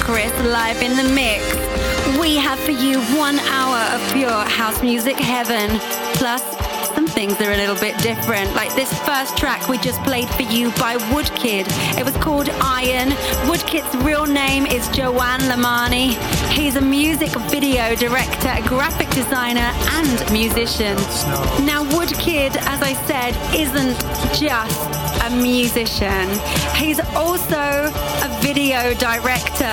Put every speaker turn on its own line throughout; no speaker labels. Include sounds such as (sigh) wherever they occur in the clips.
Chris, live in the mix. We have for you one hour of pure house music heaven, plus some things that are a little bit different. Like this first track we just played for you by Woodkid. It was called Iron. Woodkid's real name is Yoann Lemoine. He's a music video director, graphic designer, and musician. Now, Woodkid, as I said, isn't just a musician. He's also a video director,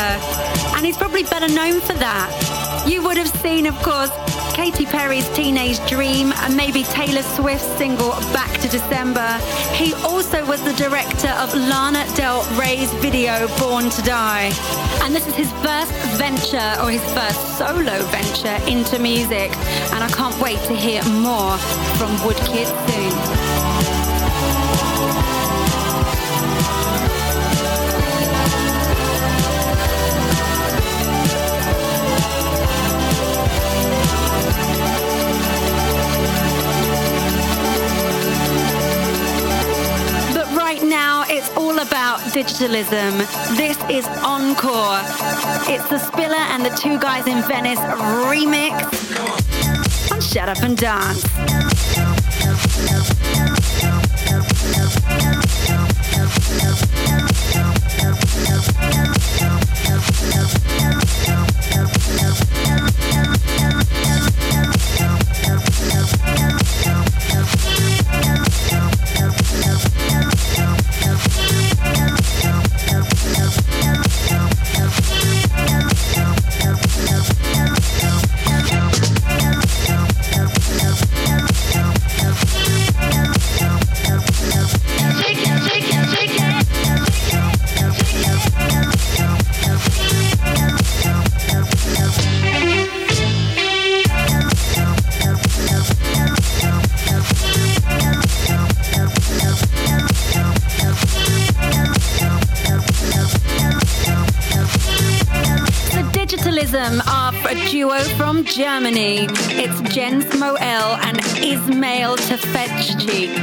and he's probably better known for that. You would have seen, of course, Katy Perry's Teenage Dream and maybe Taylor Swift's single Back to December. He also was the director of Lana Del Rey's video Born to Die. And this is his first venture or his first solo venture into music. And I can't wait to hear more from Woodkid soon. Digitalism. This is Encore. It's the Spiller and the Two Guys in Venice remix Shut Up and Dance. duo from Germany. It's Jens Moelle and Ismail Tüfekçi.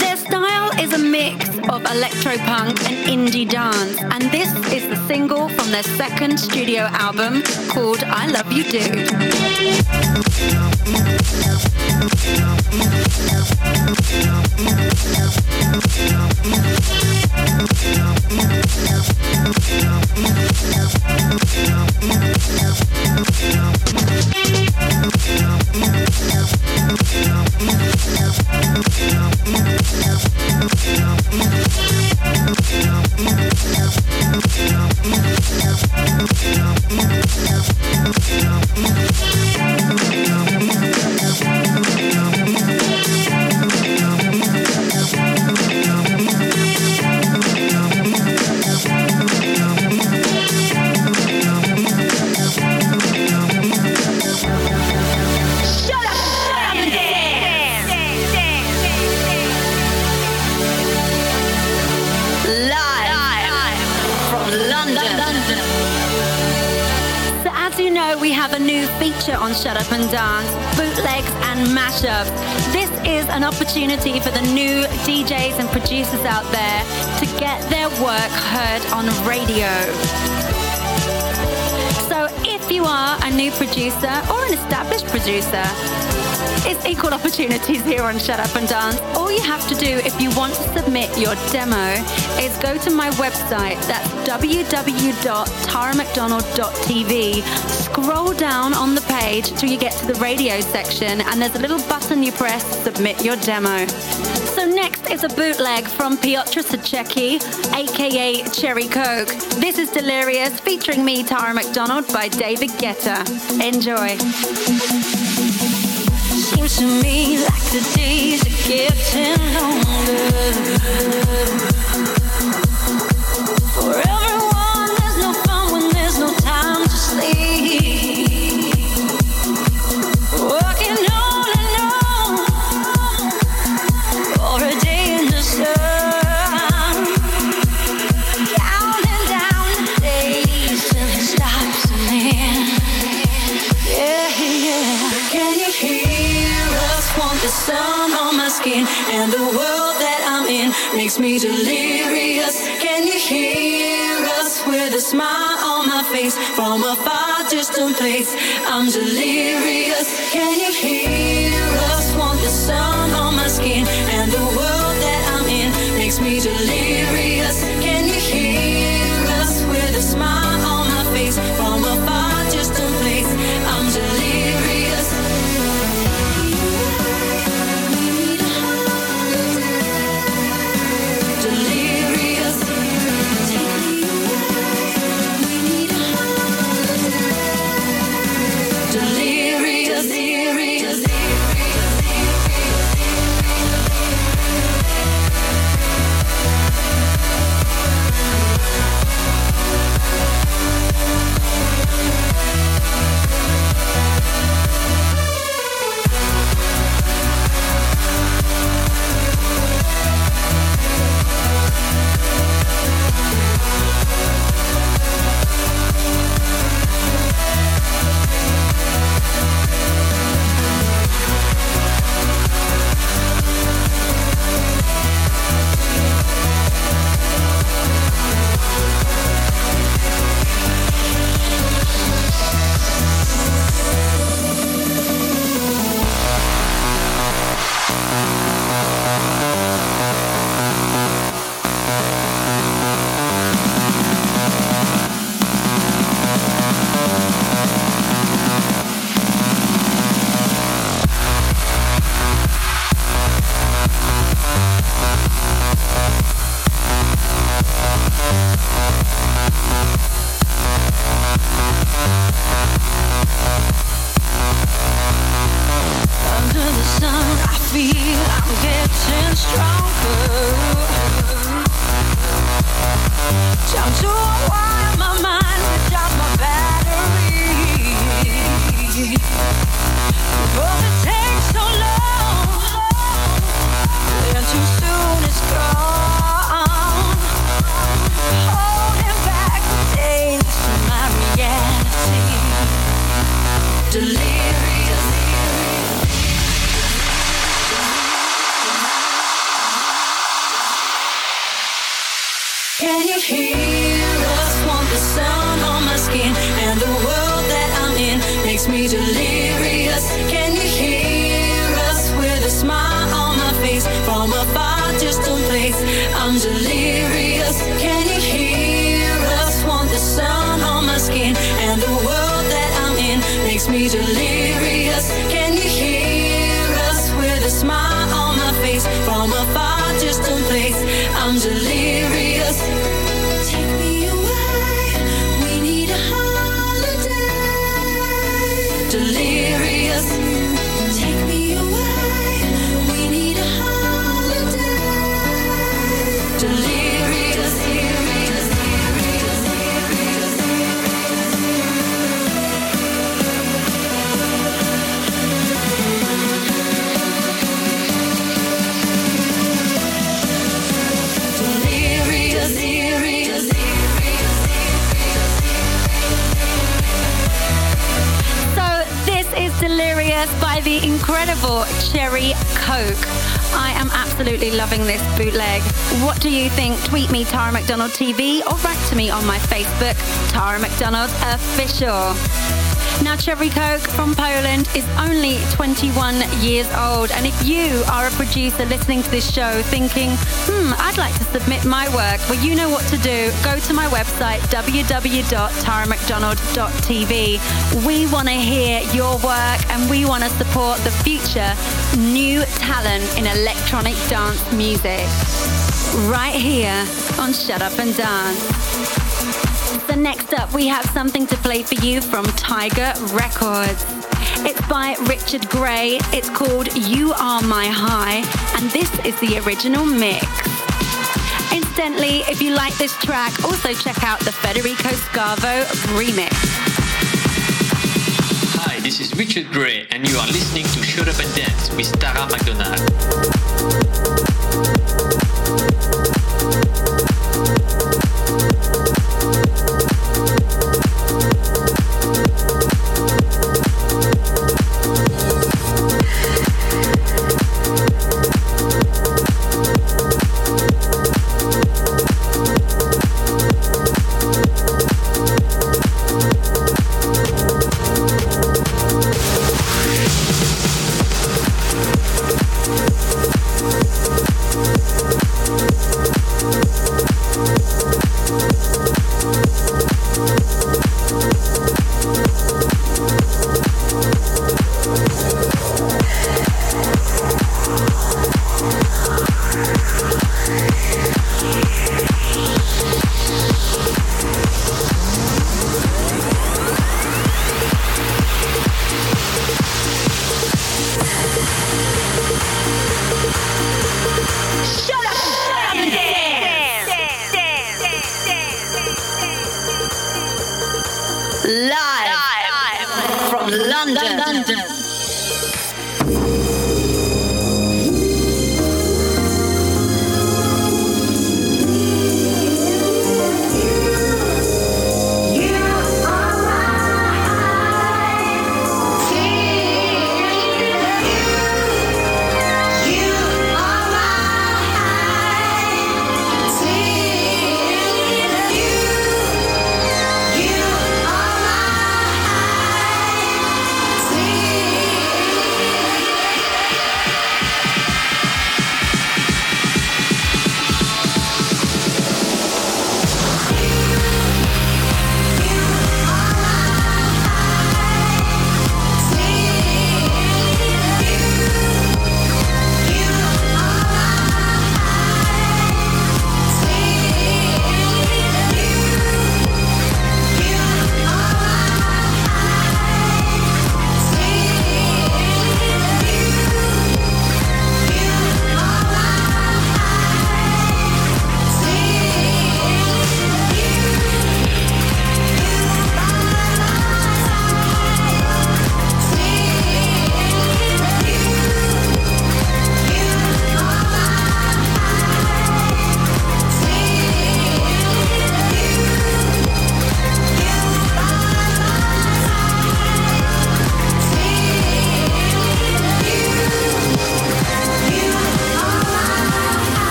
Their style is a mix of electropunk and indie dance, and this is the single from their second studio album called I Love You
Dude. Yeah. Dance bootlegs and mashups. This is an opportunity for the new DJs and producers out there to get their work heard on radio. So if you are a new producer or an established producer, it's equal opportunities here on Shut Up and Dance. All you have to do if you want to submit your demo is go to my website. That's www.taramcdonald.tv. Scroll down on the page till you get to the radio section, and there's a little button you press, to submit your demo. So next is a bootleg from Piotr Sachecki, aka Cherry Coke. This is Delirious, featuring me, Tara McDonald, by David Guetta. Enjoy
seems to me like the days are getting longer. Smile on my face from a far distant place? I'm delirious. Can you hear us? Want the sun on my skin and the world that I'm in makes me delirious. makes me delirious. Can you hear us with a smile on my face from a far distant place? I'm delirious. Can you hear us? Want the sun on my skin and the world that I'm in makes me delirious. Us by the incredible Cherry Coke. I am absolutely loving this bootleg. What do you think? Tweet me Tara McDonald TV or write to me on my Facebook, Tara McDonald Official. Now, Cherry Coke from Poland is only 21 years old. And if you are a producer listening to this show thinking, hmm, I'd like to submit my work, well, you know what to do. Go to my website, www.taramcdonald.tv. We want to hear your work and we want to support the future new talent in electronic dance music. Right here on Shut Up and Dance. Next up, we have something to play for you from Tiger Records. It's by Richard Grey. It's called You Are My High, and this is the original mix. Incidentally, if you like this track, also check out the Federico Scavo remix.
Hi, this is Richard Grey, and you are listening to Shut Up and Dance with Tara McDonald.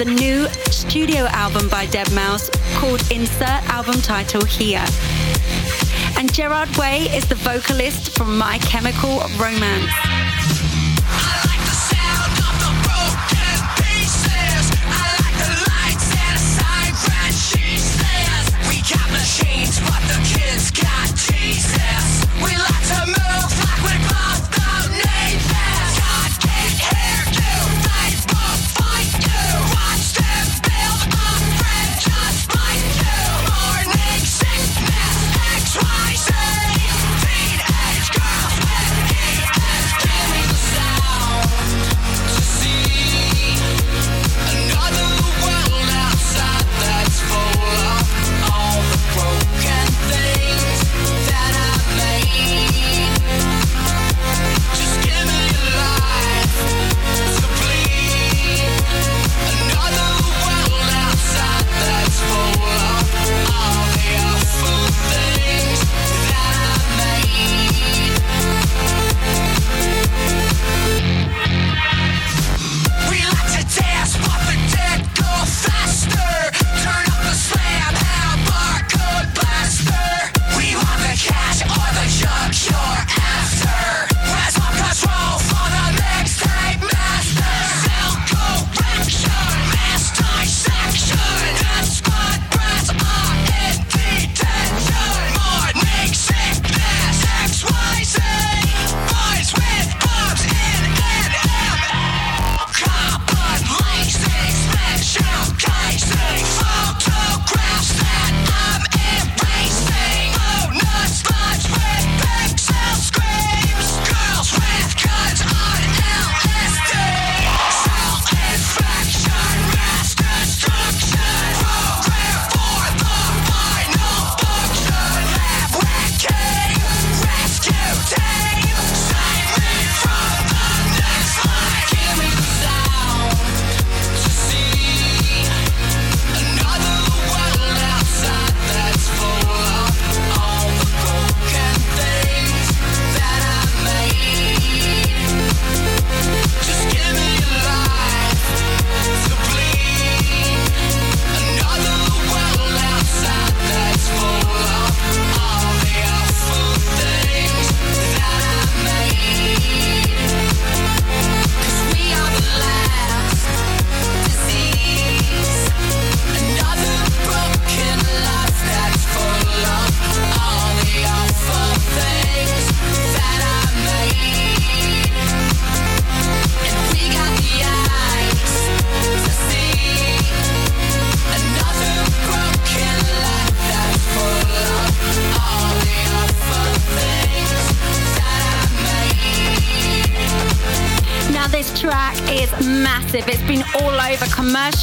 The new studio album by Deadmau5 called Insert Album Title Here. And Gerard Way is the vocalist from My Chemical Romance.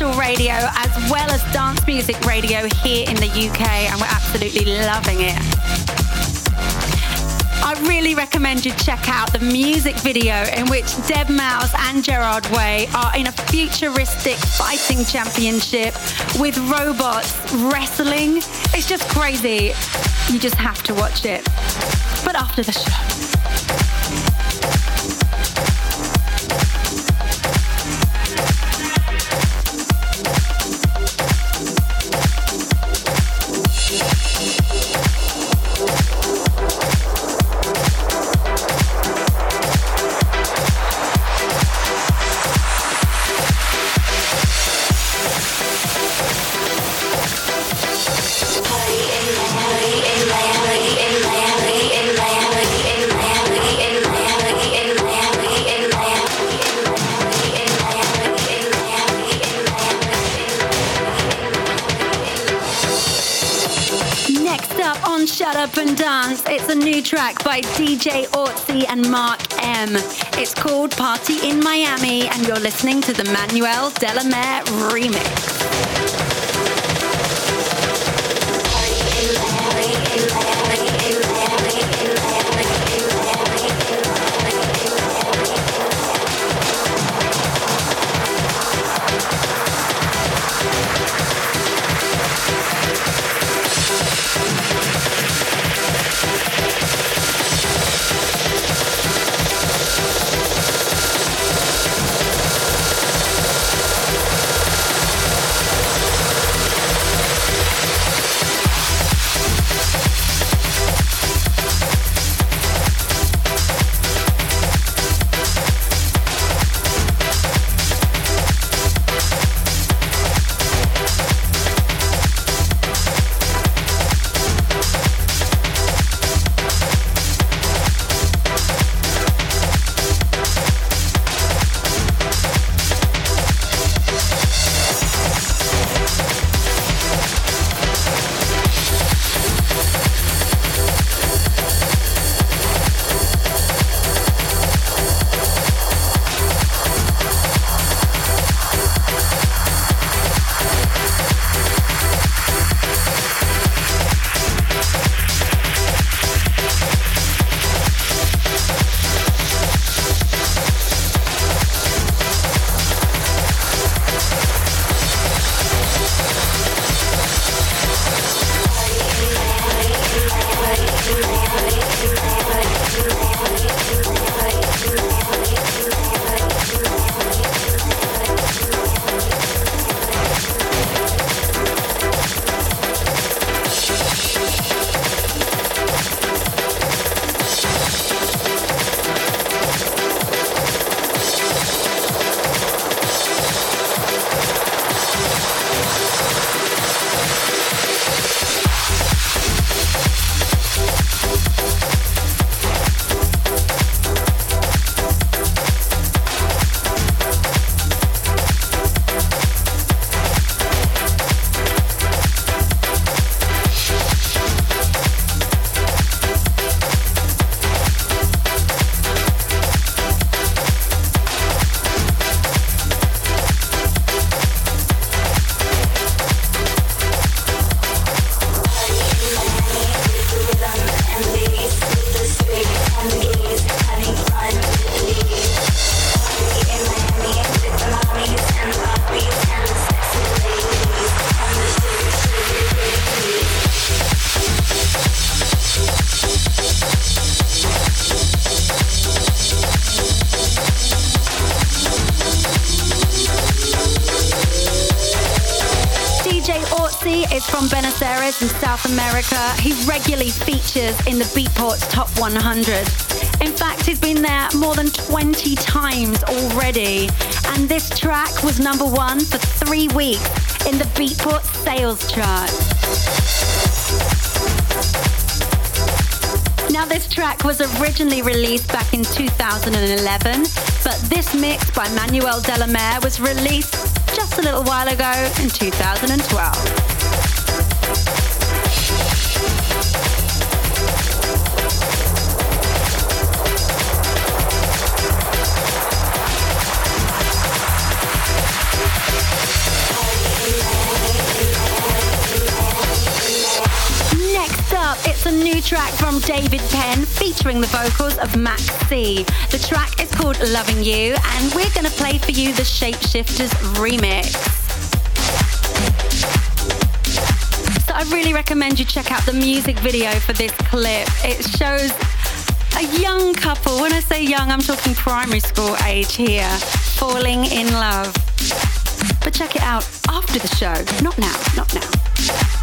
Radio as well as dance music radio here in the UK, and we're absolutely loving it. I really recommend you check out the music video in which deadmau5 and Gerard Way are in a futuristic fighting championship with robots wrestling. It's just crazy. You just have to watch it. But after the show. And Dance. It's a new track by DJ Ortsy and Mark M. It's called Party in Miami, and you're listening to the Manuel De La Mare remix. Features in the Beatport's Top 100. In fact, he's been there more than 20 times already. And this track was number one for three weeks in the Beatport sales chart. Now, this track was originally released back in 2011, but this mix by Manuel De La Mare was released just a little while ago in 2012. From David Penn featuring the vocals of Max C. The track is called Loving You and we're going to play for you the Shapeshifters remix. So I really recommend you check out the music video for this clip. It shows a young couple, when I say young, I'm talking primary school age here, falling in love. But check it out after the show, not now, not now.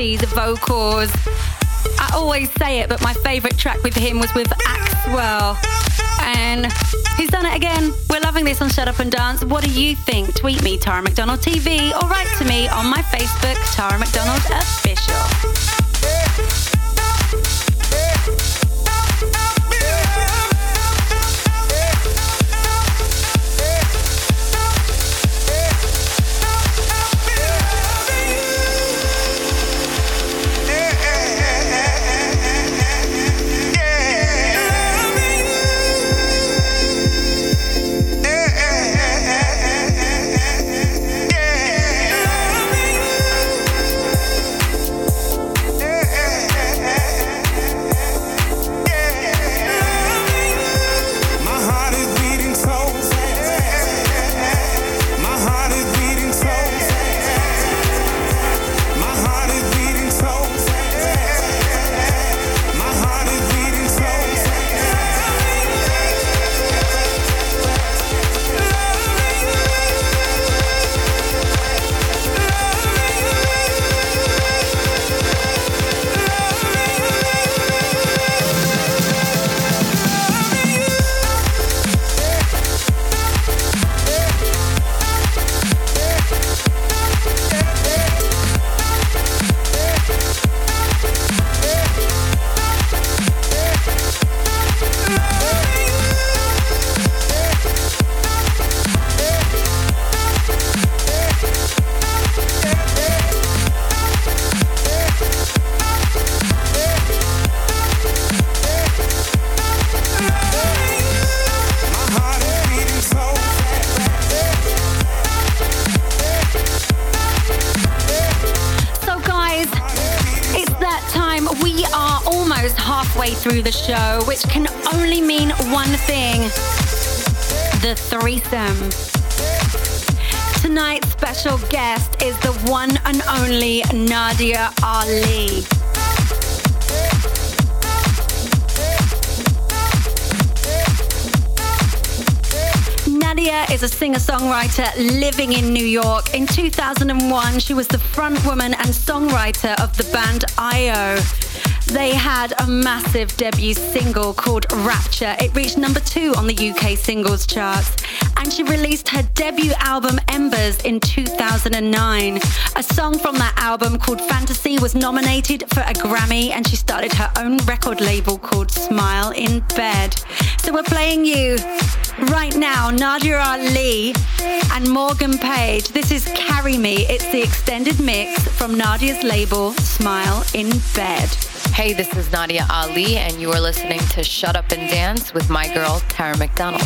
The vocals. I always say it, but my favourite track with him was with Axwell. And he's done it again. We're loving this on Shut Up and Dance. What do you think? Tweet me, Tara McDonald TV, or write to me on my Facebook, Tara McDonald Official. Tonight's special guest is the one and only Nadia Ali. Nadia is a singer-songwriter living in New York. In 2001, she was the frontwoman and songwriter of the band iiO. They had a massive debut single called Rapture. It reached number two on the UK singles charts. And she released her debut album Embers in 2009. A song from that album called Fantasy was nominated for a Grammy and she started her own record label called Smile in Bed. So we're playing you right now Nadia Ali and Morgan Page. This is Carry Me. It's the extended mix from Nadia's label Smile in Bed.
Hey, this is Nadia Ali, and you are listening to Shut Up and Dance with my girl, Tara McDonald.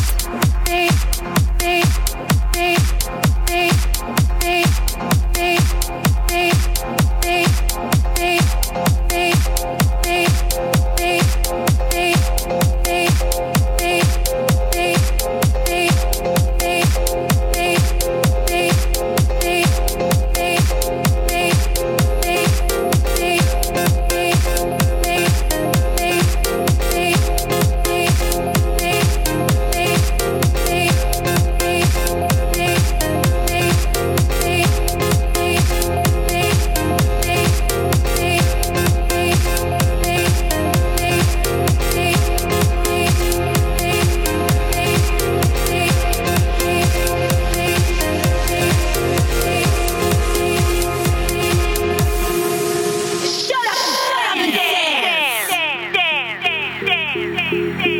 10, 10,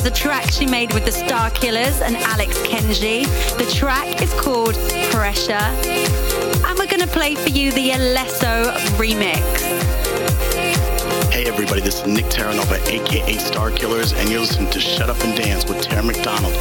is a track she made with the Starkillers and Alex Kenji. The track is called Pressure. And we're going to play for you the Alesso remix.
Hey everybody, this is Nick Terranova, aka Starkillers, and you're listening to Shut Up and Dance with Tara McDonald.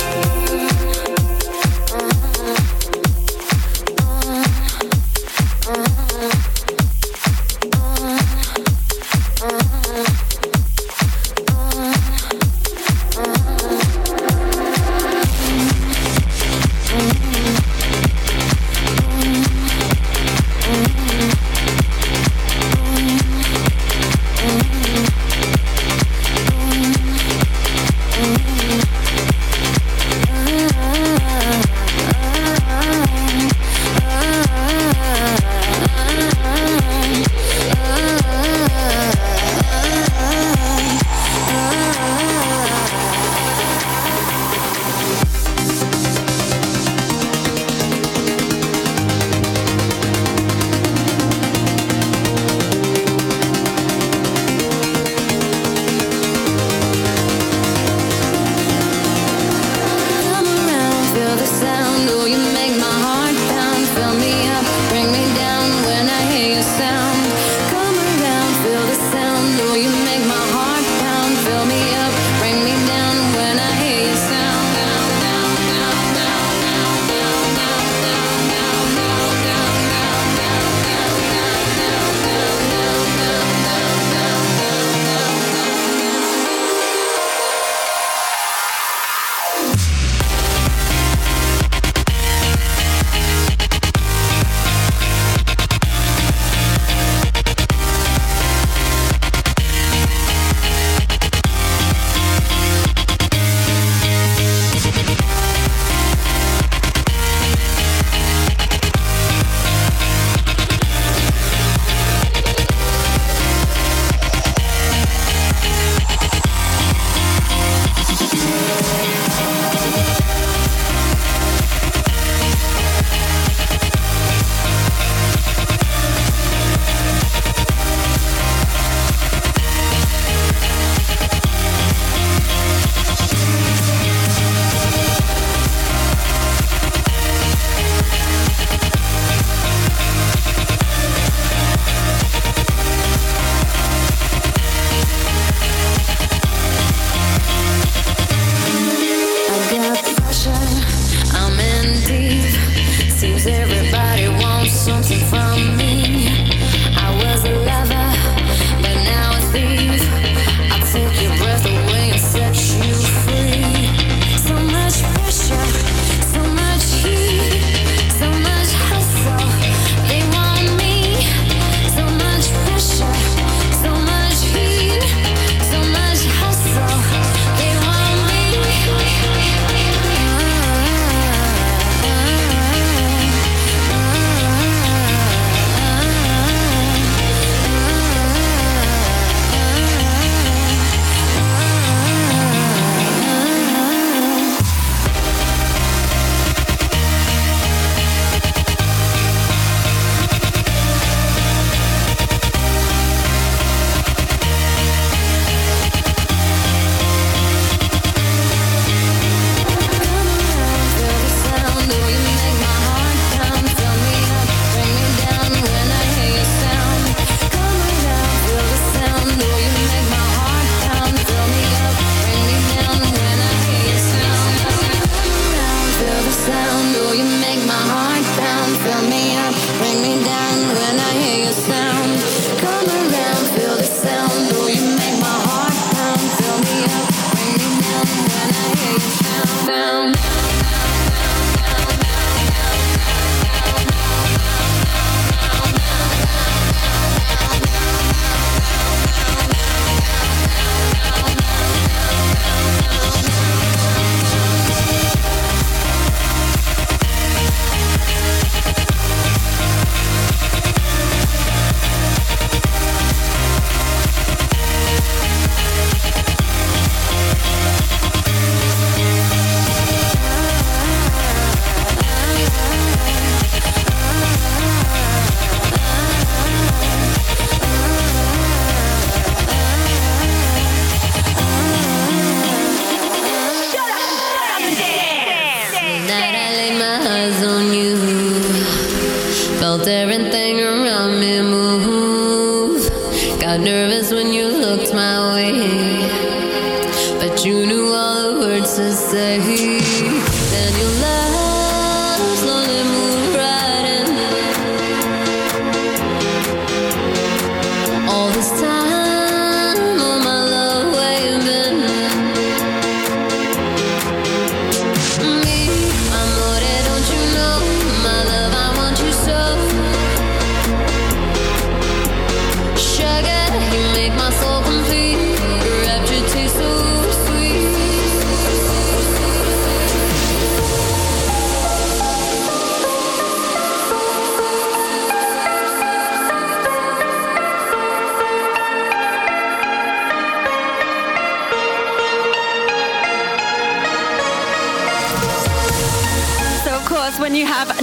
Words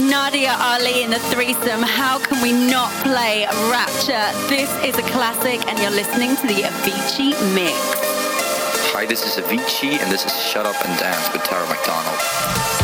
Nadia Ali in the threesome. How can we not play Rapture? This is a classic, and you're listening to the Avicii mix.
Hi, this is Avicii, and this is Shut Up and Dance with Tara McDonald.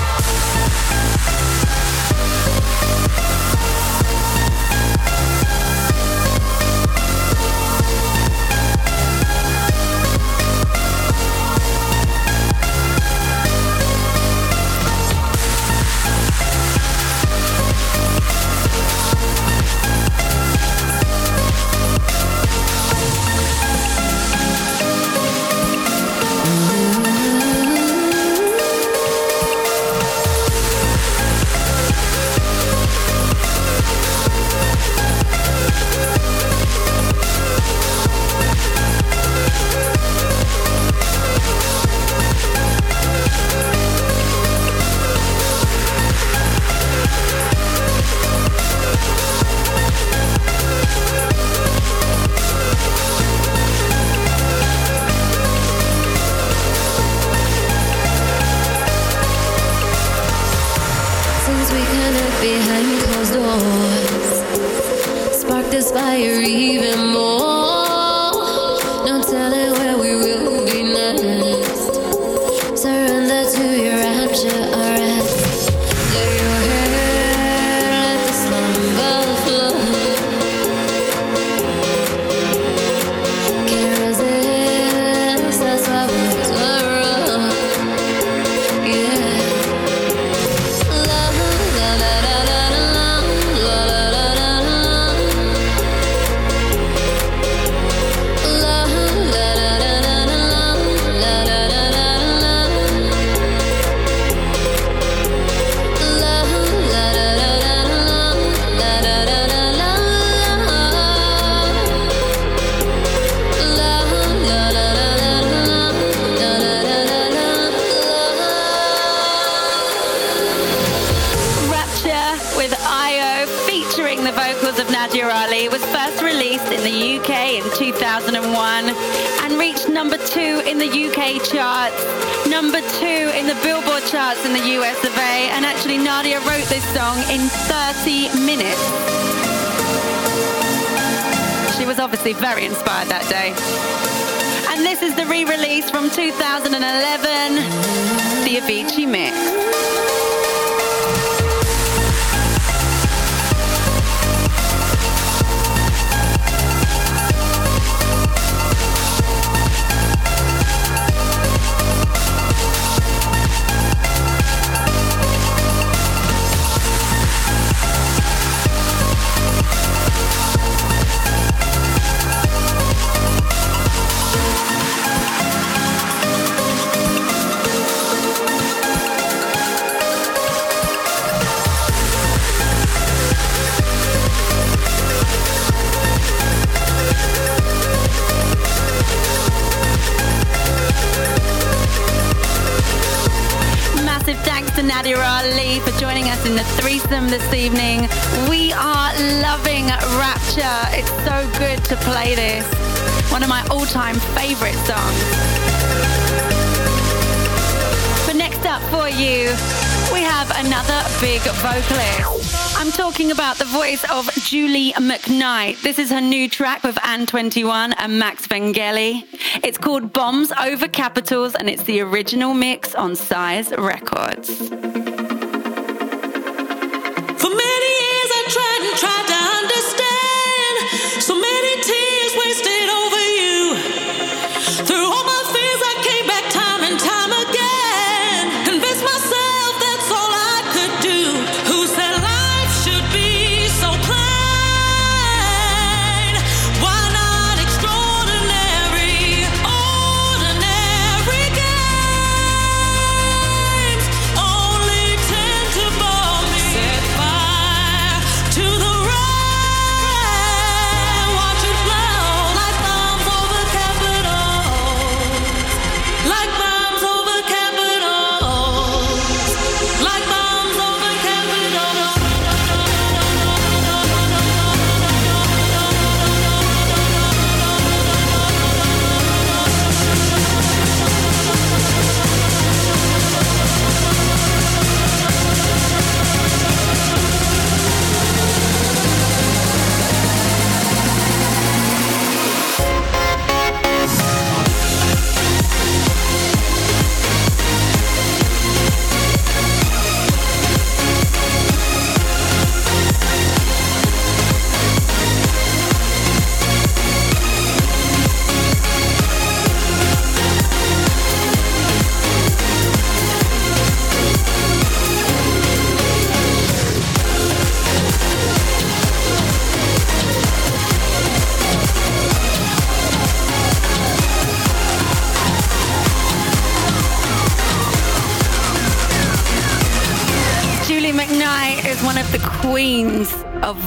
Vocalist. I'm talking about the voice of Julie McKnight. This is her new track with An21 and Max Vangeli. It's called Bombs Over Capitals and it's the original mix on Size Records.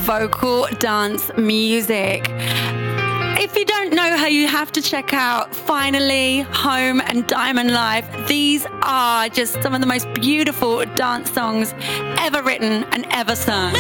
Vocal dance music. If you don't know her, you have to check out Finally, Home, and Diamond Life. These are just some of the most beautiful dance songs ever written and ever sung.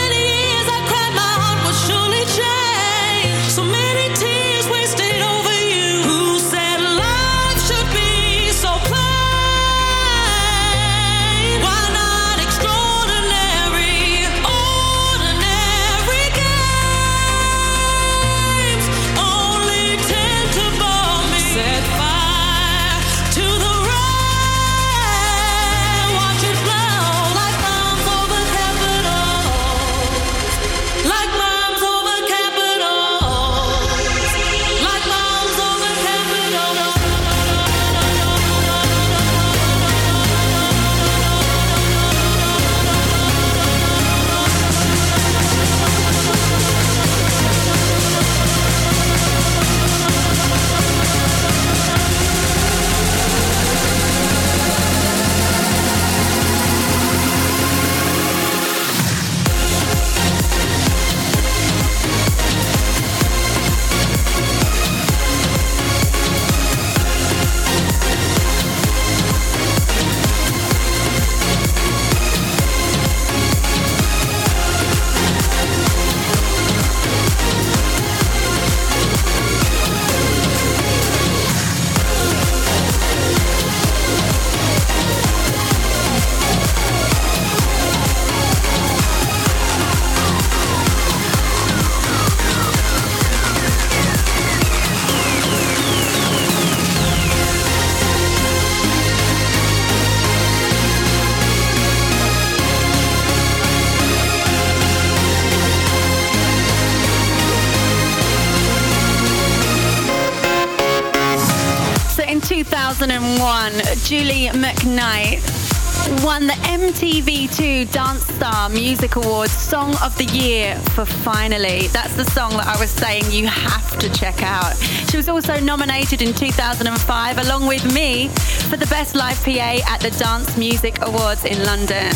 Music Awards Song of the Year for Finally. That's the song that I was saying you have to check out. She was also nominated in 2005 along with me for the Best Live PA at the Dance Music Awards in London.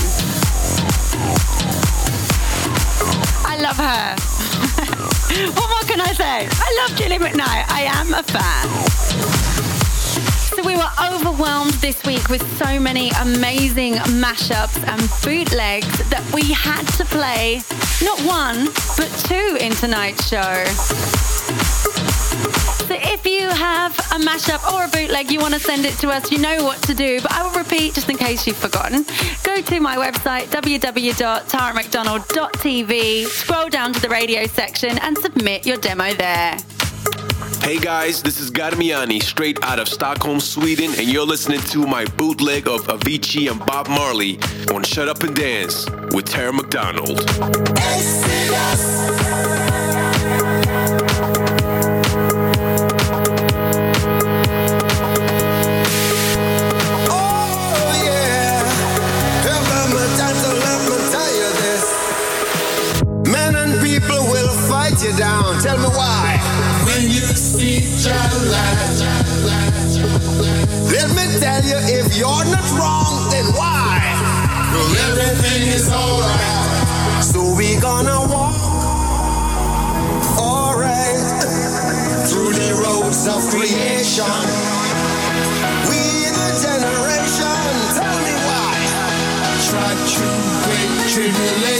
I love her. (laughs) what more can I say? I love Julie McKnight. I am a fan. So we were overwhelmed this week with so many amazing mashups and bootlegs that we had to play not one, but two in tonight's show. So if you have a mashup or a bootleg, you want to send it to us, you know what to do. But I will repeat just in case you've forgotten. Go to my website, www.taramcdonald.tv, scroll down to the radio section and submit your demo there.
Hey guys, this is Garmiani, straight out of Stockholm, Sweden, and you're listening to my bootleg of Avicii and Bob Marley on Shut Up and Dance with Tara McDonald.
Oh yeah. Men and people
will fight you down. Tell me why.
Let me tell you, if you're not wrong, then why?
Well, everything is alright.
So we gonna walk, alright,
through the roads of creation.
We the generation. Tell me why.
Try through great tribulation.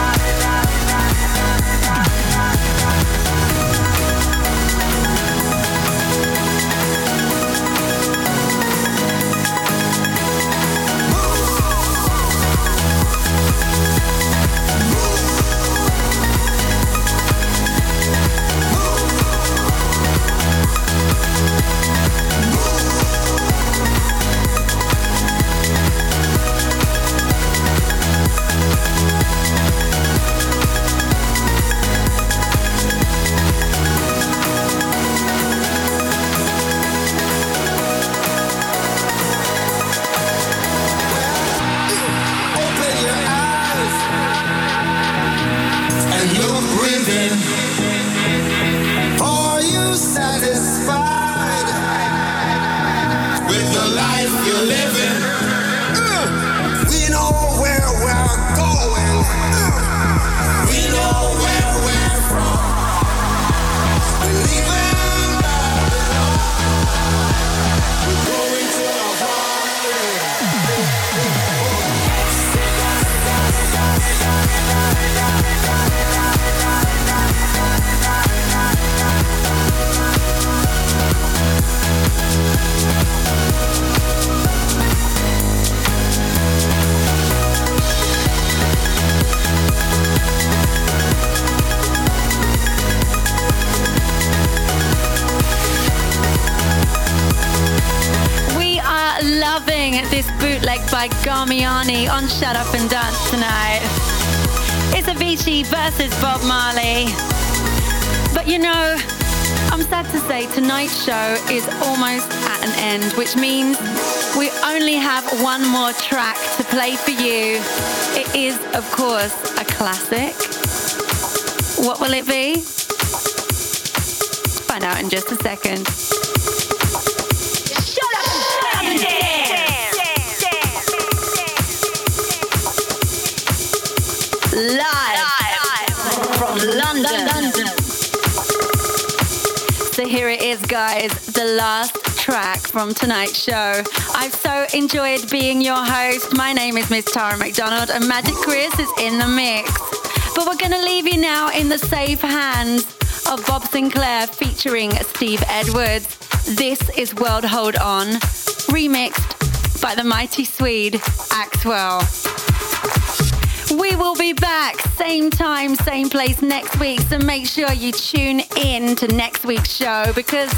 On Shut Up and Dance tonight. It's Avicii versus Bob Marley. But you know, I'm sad to say tonight's show is almost at an end, which means we only have one more track to play for you. It is, of course, a classic. What will it be? Find out in just a second. Live, from London. So here it is, guys, the last track from tonight's show. I've so enjoyed being your host. My name is Miss Tara McDonald, and Magic Chris is in the mix. But we're going to leave you now in the safe hands of Bob Sinclar featuring Steve Edwards. This is World Hold On, remixed by the mighty Swede Axwell. We will be back same time, same place next week. So make sure you tune in to next week's show because,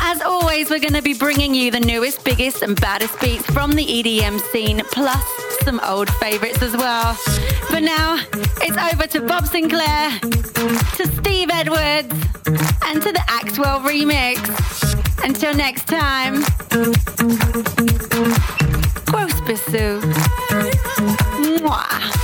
as always, we're going to be bringing you the newest, biggest, and baddest beats from the EDM scene, plus some old favorites as well. For now, it's over to Bob Sinclar, to Steve Edwards, and to the Axwell remix. Until next time, gross bisou. Mwah.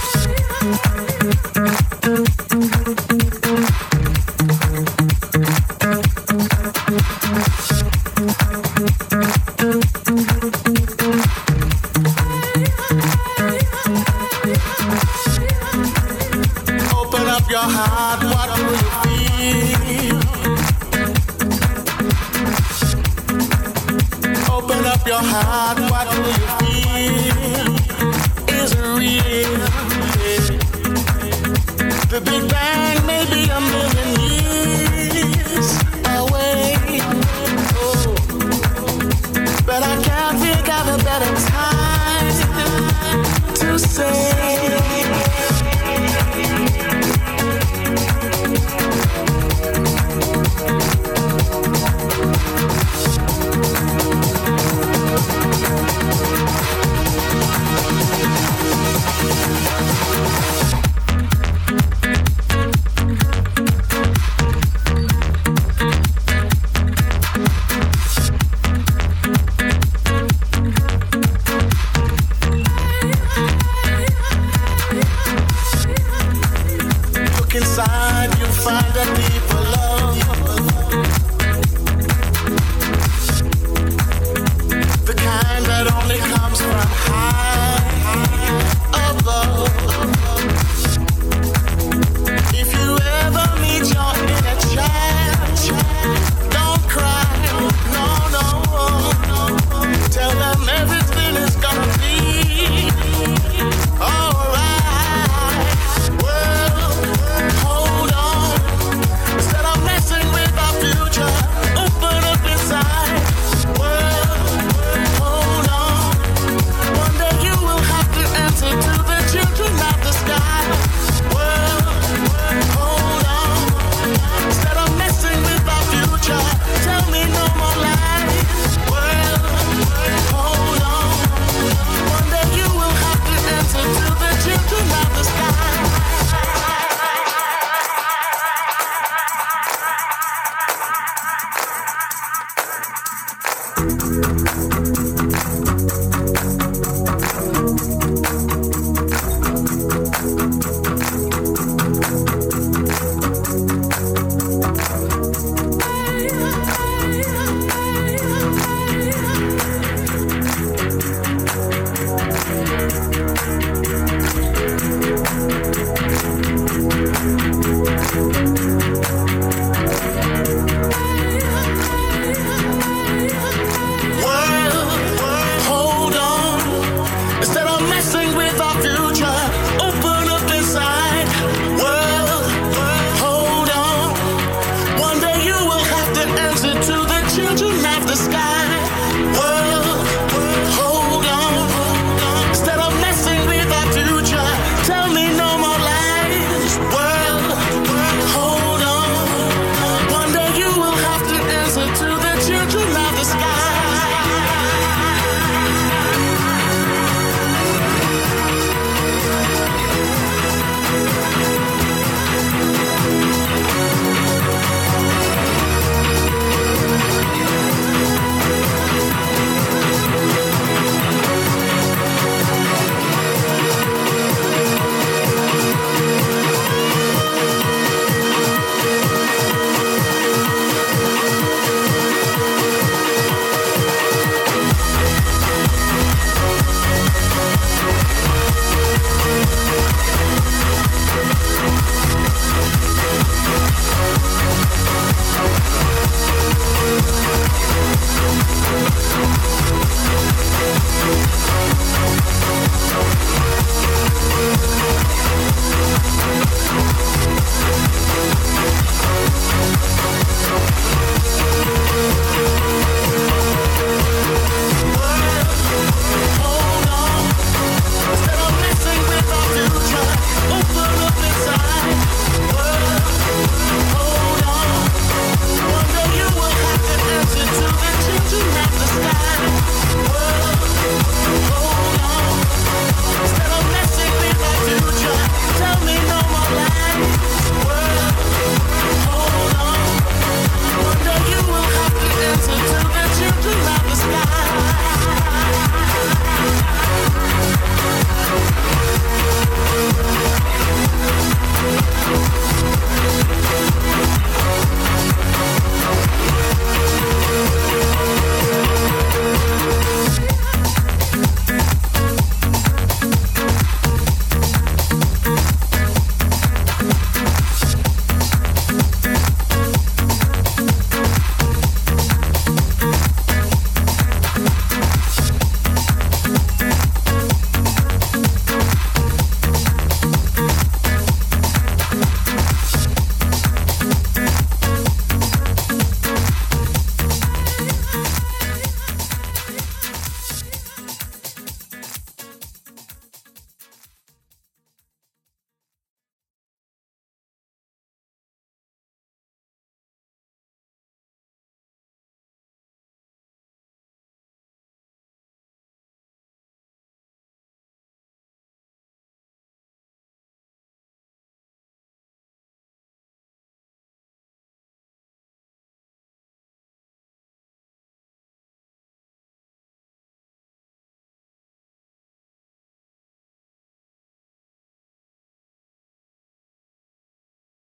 Think of